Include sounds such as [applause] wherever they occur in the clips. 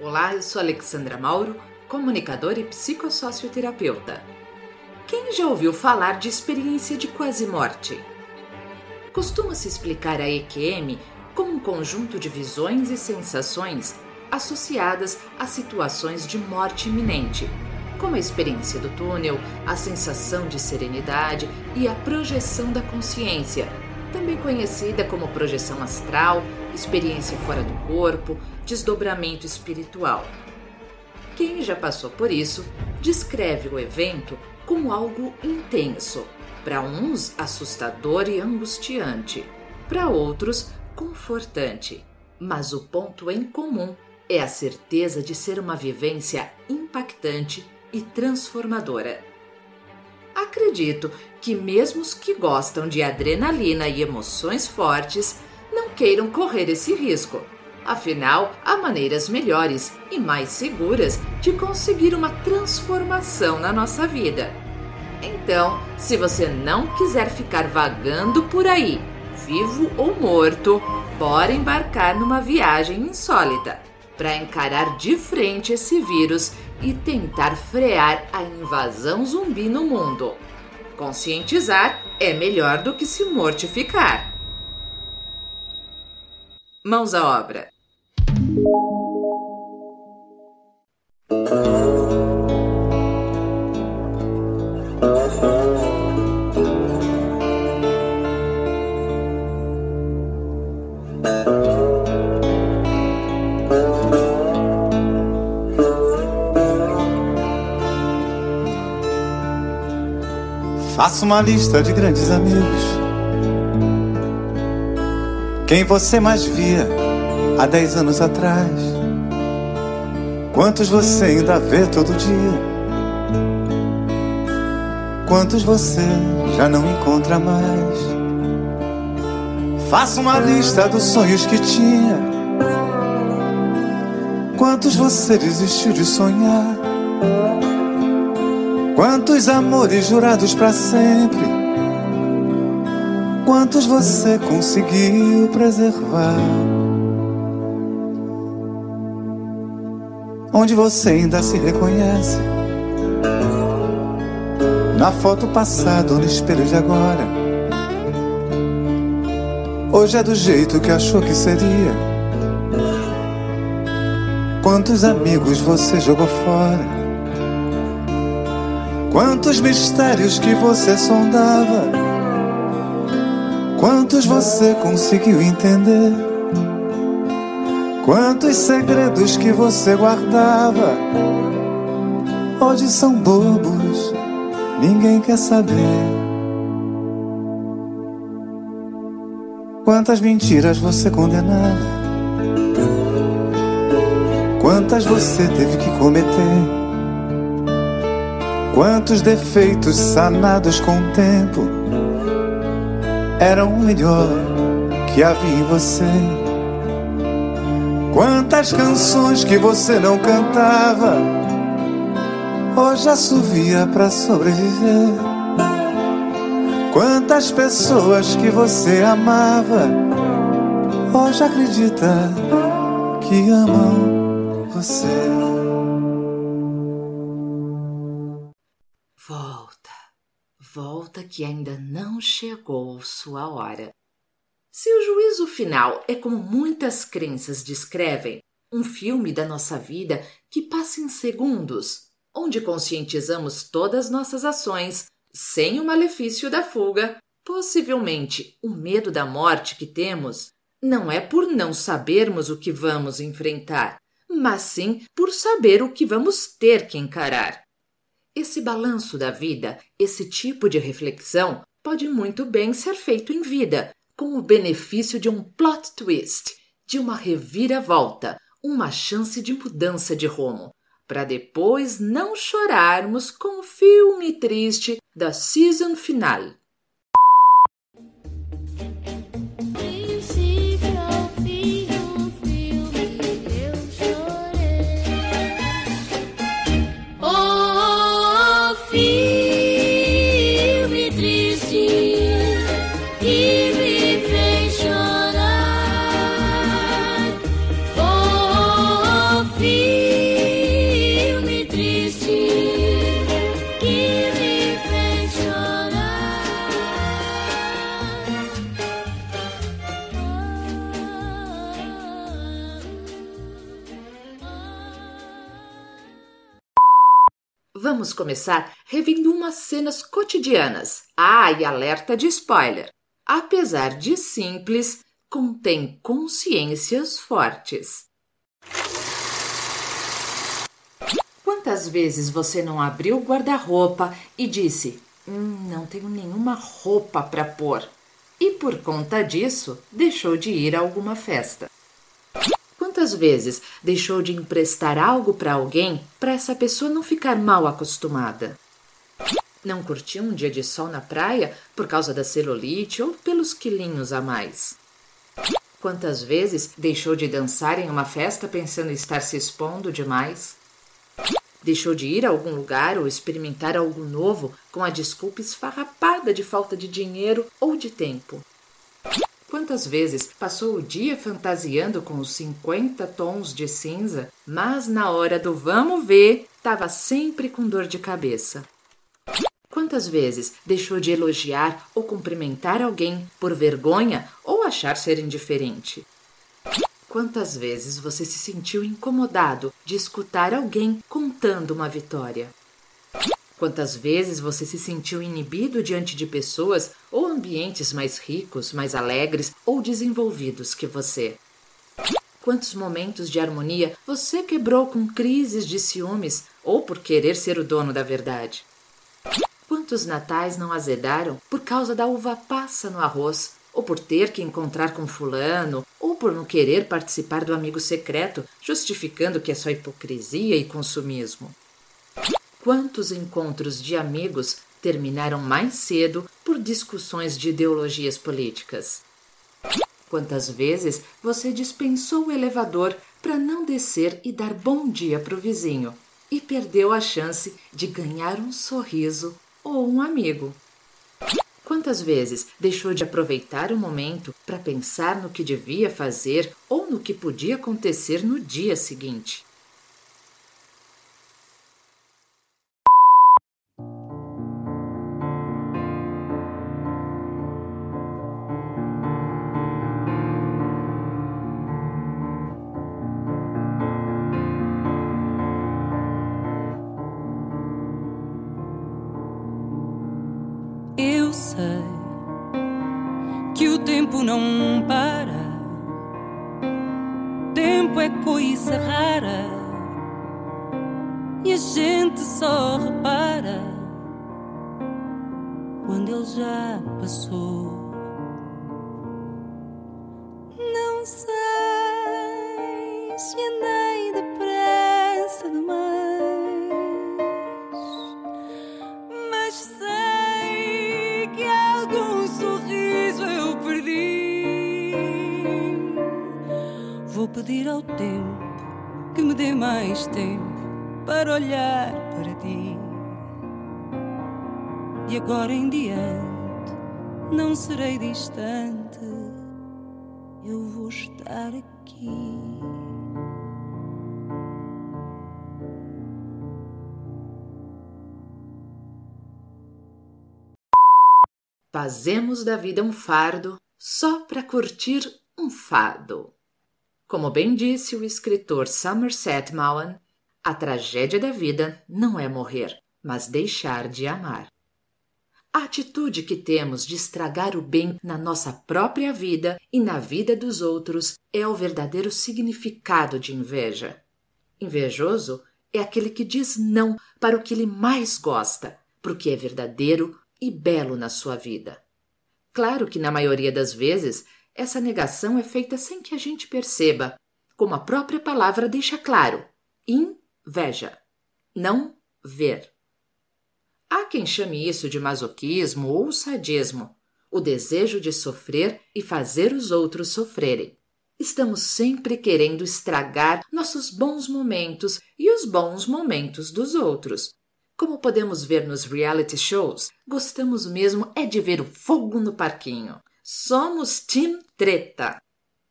Olá, eu sou Alexandra Mauro, comunicadora e psicossocioterapeuta. Quem já ouviu falar de experiência de quase morte? Costuma-se explicar a EQM como um conjunto de visões e sensações associadas a situações de morte iminente, como a experiência do túnel, a sensação de serenidade e a projeção da consciência, também conhecida como projeção astral, experiência fora do corpo, desdobramento espiritual. Quem já passou por isso descreve o evento como algo intenso, para uns assustador e angustiante, para outros confortante. Mas o ponto em comum é a certeza de ser uma vivência impactante e transformadora. Acredito que, mesmo os que gostam de adrenalina e emoções fortes, queiram correr esse risco. Afinal, há maneiras melhores e mais seguras de conseguir uma transformação na nossa vida. Então, se você não quiser ficar vagando por aí, vivo ou morto, bora embarcar numa viagem insólita para encarar de frente esse vírus e tentar frear a invasão zumbi no mundo. Conscientizar é melhor do que se mortificar. Mãos à obra. Faça uma lista de grandes amigos quem você mais via há dez anos atrás? Quantos você ainda vê todo dia? Quantos você já não encontra mais? Faça uma lista dos sonhos que tinha. Quantos você desistiu de sonhar? Quantos amores jurados para sempre? Quantos você conseguiu preservar? Onde você ainda se reconhece? Na foto passada ou no espelho de agora? Hoje é do jeito que achou que seria? Quantos amigos você jogou fora? Quantos mistérios que você sondava? Quantos você conseguiu entender? Quantos segredos que você guardava hoje são bobos, ninguém quer saber. Quantas mentiras você condenava? Quantas você teve que cometer? Quantos defeitos sanados com o tempo? Era o melhor que havia em você. Quantas canções que você não cantava, hoje assovia para sobreviver. Quantas pessoas que você amava, hoje acredita que amam você. Volta que ainda não chegou sua hora. Se o juízo final é como muitas crenças descrevem, um filme da nossa vida que passa em segundos, onde conscientizamos todas nossas ações sem o malefício da fuga, possivelmente o medo da morte que temos, não é por não sabermos o que vamos enfrentar, mas sim por saber o que vamos ter que encarar. Esse balanço da vida, esse tipo de reflexão, pode muito bem ser feito em vida, com o benefício de um plot twist, de uma reviravolta, uma chance de mudança de rumo, para depois não chorarmos com o filme triste da season final. Começar revendo umas cenas cotidianas. Ah, e alerta de spoiler! Apesar de simples, contém consciências fortes. Quantas vezes você não abriu o guarda-roupa e disse: Hum, não tenho nenhuma roupa para pôr? E por conta disso, deixou de ir a alguma festa. Quantas vezes deixou de emprestar algo para alguém para essa pessoa não ficar mal acostumada? Não curtiu um dia de sol na praia por causa da celulite ou pelos quilinhos a mais? Quantas vezes deixou de dançar em uma festa pensando em estar se expondo demais? Deixou de ir a algum lugar ou experimentar algo novo com a desculpa esfarrapada de falta de dinheiro ou de tempo. Quantas vezes passou o dia fantasiando com os 50 tons de cinza, mas na hora do vamos ver, estava sempre com dor de cabeça? Quantas vezes deixou de elogiar ou cumprimentar alguém por vergonha ou achar ser indiferente? Quantas vezes você se sentiu incomodado de escutar alguém contando uma vitória? Quantas vezes você se sentiu inibido diante de pessoas ou ambientes mais ricos, mais alegres ou desenvolvidos que você? Quantos momentos de harmonia você quebrou com crises de ciúmes ou por querer ser o dono da verdade? Quantos natais não azedaram por causa da uva passa no arroz ou por ter que encontrar com fulano, ou por não querer participar do amigo secreto, justificando que é só hipocrisia e consumismo. Quantos encontros de amigos terminaram mais cedo por discussões de ideologias políticas? Quantas vezes você dispensou o elevador para não descer e dar bom dia para o vizinho e perdeu a chance de ganhar um sorriso ou um amigo? Quantas vezes deixou de aproveitar o momento para pensar no que devia fazer ou no que podia acontecer no dia seguinte? Tempo não para. Tempo é coisa rara. E a gente só repara quando ele já passou. Ao tempo que me dê mais tempo para olhar para ti. E agora em diante não serei distante, eu vou estar aqui. Fazemos da vida um fardo só para curtir um fado. Como bem disse o escritor Somerset Maugham, a tragédia da vida não é morrer, mas deixar de amar. A atitude que temos de estragar o bem na nossa própria vida e na vida dos outros é o verdadeiro significado de inveja. Invejoso é aquele que diz não para o que ele mais gosta, para o que é verdadeiro e belo na sua vida. Claro que, na maioria das vezes, essa negação é feita sem que a gente perceba, como a própria palavra deixa claro: inveja, não ver. Há quem chame isso de masoquismo ou sadismo, o desejo de sofrer e fazer os outros sofrerem. Estamos sempre querendo estragar nossos bons momentos e os bons momentos dos outros. Como podemos ver nos reality shows, gostamos mesmo é de ver o fogo no parquinho. Somos Team Treta.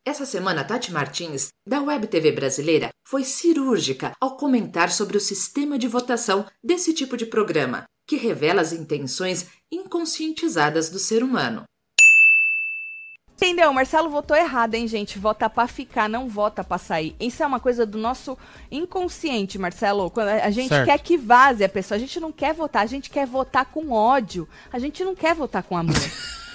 Essa semana, Tati Martins, da Web TV brasileira, foi cirúrgica ao comentar sobre o sistema de votação desse tipo de programa, que revela as intenções inconscientizadas do ser humano. Entendeu? Marcelo votou errado, hein, gente? Vota pra ficar, não vota pra sair. Isso é uma coisa do nosso inconsciente, Marcelo. Quando a gente Certo. quer que vaze a pessoa, a gente não quer votar, a gente quer votar com ódio. A gente não quer votar com amor. [laughs]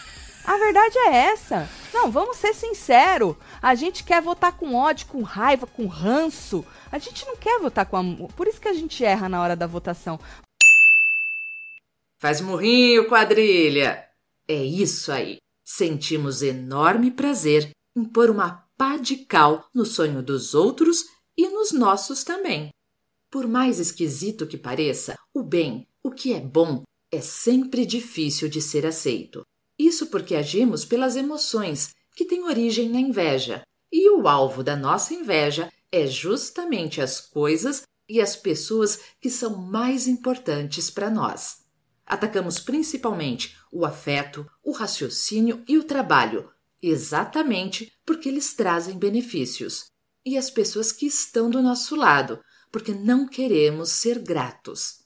A verdade é essa. Não, vamos ser sinceros. A gente quer votar com ódio, com raiva, com ranço. A gente não quer votar com amor. Por isso que a gente erra na hora da votação. Faz murrinho, quadrilha! É isso aí. Sentimos enorme prazer em pôr uma pá de cal no sonho dos outros e nos nossos também. Por mais esquisito que pareça, o bem, o que é bom, é sempre difícil de ser aceito. Isso porque agimos pelas emoções, que têm origem na inveja. E o alvo da nossa inveja é justamente as coisas e as pessoas que são mais importantes para nós. Atacamos principalmente o afeto, o raciocínio e o trabalho, exatamente porque eles trazem benefícios. E as pessoas que estão do nosso lado, porque não queremos ser gratos.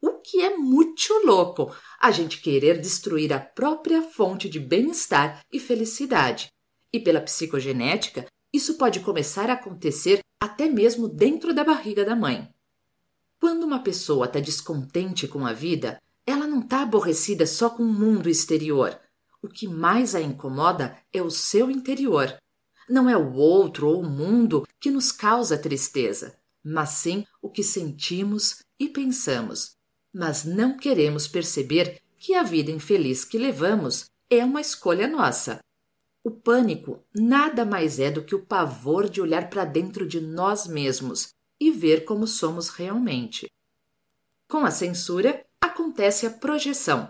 O que é muito louco a gente querer destruir a própria fonte de bem-estar e felicidade. E pela psicogenética, isso pode começar a acontecer até mesmo dentro da barriga da mãe. Quando uma pessoa está descontente com a vida, ela não está aborrecida só com o mundo exterior. O que mais a incomoda é o seu interior. Não é o outro ou o mundo que nos causa tristeza, mas sim o que sentimos e pensamos. Mas não queremos perceber que a vida infeliz que levamos é uma escolha nossa. O pânico nada mais é do que o pavor de olhar para dentro de nós mesmos e ver como somos realmente. Com a censura, acontece a projeção.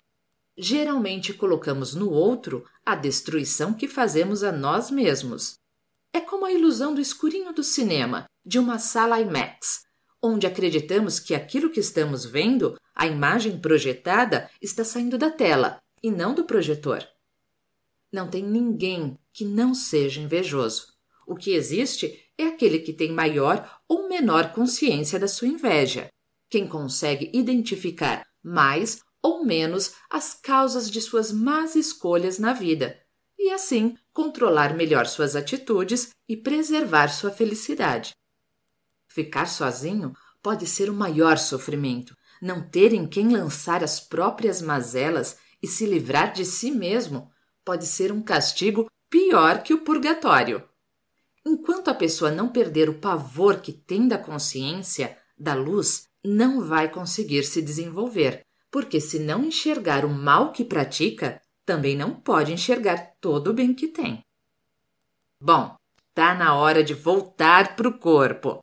Geralmente colocamos no outro a destruição que fazemos a nós mesmos. É como a ilusão do escurinho do cinema, de uma sala IMAX, onde acreditamos que aquilo que estamos vendo, a imagem projetada, está saindo da tela e não do projetor. Não tem ninguém que não seja invejoso. O que existe é aquele que tem maior ou menor consciência da sua inveja, quem consegue identificar mais ou menos as causas de suas más escolhas na vida e, assim, controlar melhor suas atitudes e preservar sua felicidade. Ficar sozinho pode ser o maior sofrimento. Não ter em quem lançar as próprias mazelas e se livrar de si mesmo pode ser um castigo pior que o purgatório. Enquanto a pessoa não perder o pavor que tem da consciência, da luz, não vai conseguir se desenvolver, porque se não enxergar o mal que pratica, também não pode enxergar todo o bem que tem. Bom, tá na hora de voltar para o corpo.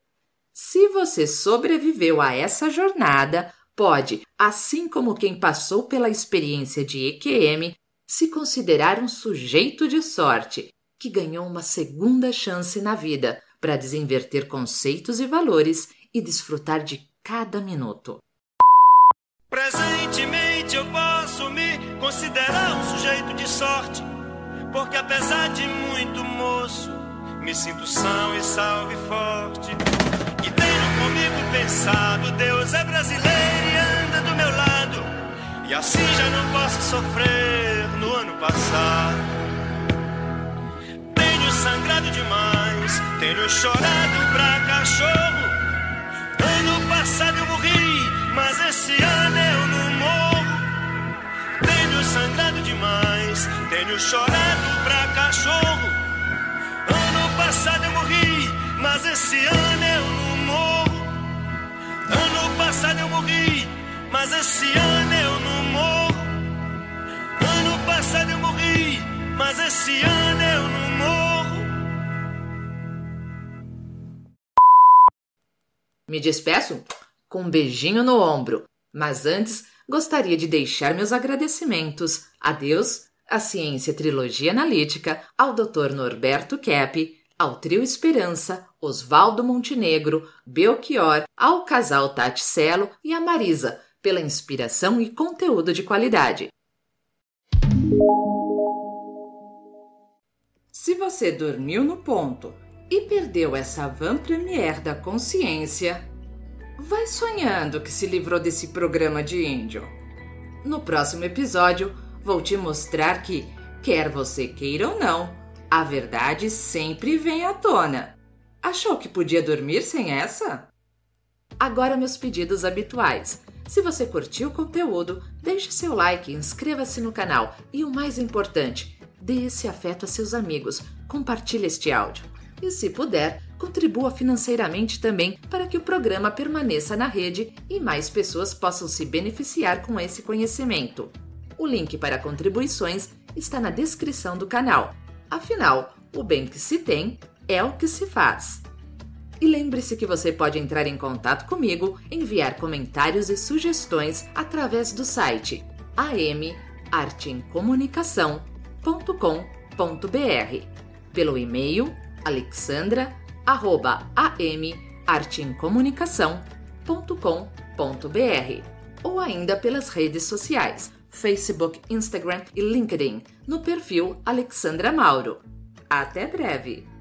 Se você sobreviveu a essa jornada, pode, assim como quem passou pela experiência de EQM, se considerar um sujeito de sorte que ganhou uma segunda chance na vida para desinverter conceitos e valores e desfrutar de cada minuto. Presentemente eu posso me considerar um sujeito de sorte, porque apesar de muito moço, me sinto são e salve forte. E tenho comigo pensado, Deus é brasileiro e anda do meu lado, e assim já não posso sofrer no ano passado. Tenho sangrado demais, tenho chorado pra cachorro. Ano passado eu morri, mas esse ano eu não morro. Tenho sangrado demais, tenho chorado pra cachorro. Mas esse ano eu não morro. Ano passado eu morri, mas esse ano eu não morro. Me despeço com um beijinho no ombro, mas antes gostaria de deixar meus agradecimentos a Deus, à Ciência Trilogia Analítica, ao Dr. Norberto Kepp, ao Trio Esperança, Oswaldo Montenegro, Belchior, ao casal Tati Celo e a Marisa, pela inspiração e conteúdo de qualidade. Se você dormiu no ponto e perdeu essa van premiere da consciência, vai sonhando que se livrou desse programa de índio. No próximo episódio, vou te mostrar que, quer você queira ou não, A verdade sempre vem à tona. Achou que podia dormir sem essa? Agora, meus pedidos habituais. Se você curtiu o conteúdo, deixe seu like, inscreva-se no canal e o mais importante, dê esse afeto a seus amigos, compartilhe este áudio. E se puder, contribua financeiramente também para que o programa permaneça na rede e mais pessoas possam se beneficiar com esse conhecimento. O link para contribuições está na descrição do canal. Afinal, o bem que se tem é o que se faz. E lembre-se que você pode entrar em contato comigo, enviar comentários e sugestões através do site amarteemcomunicação.com.br, pelo e-mail alexandra@amarteemcomunicação.com.br ou ainda pelas redes sociais Facebook, Instagram e LinkedIn no perfil Alexandra Mauro. Até breve!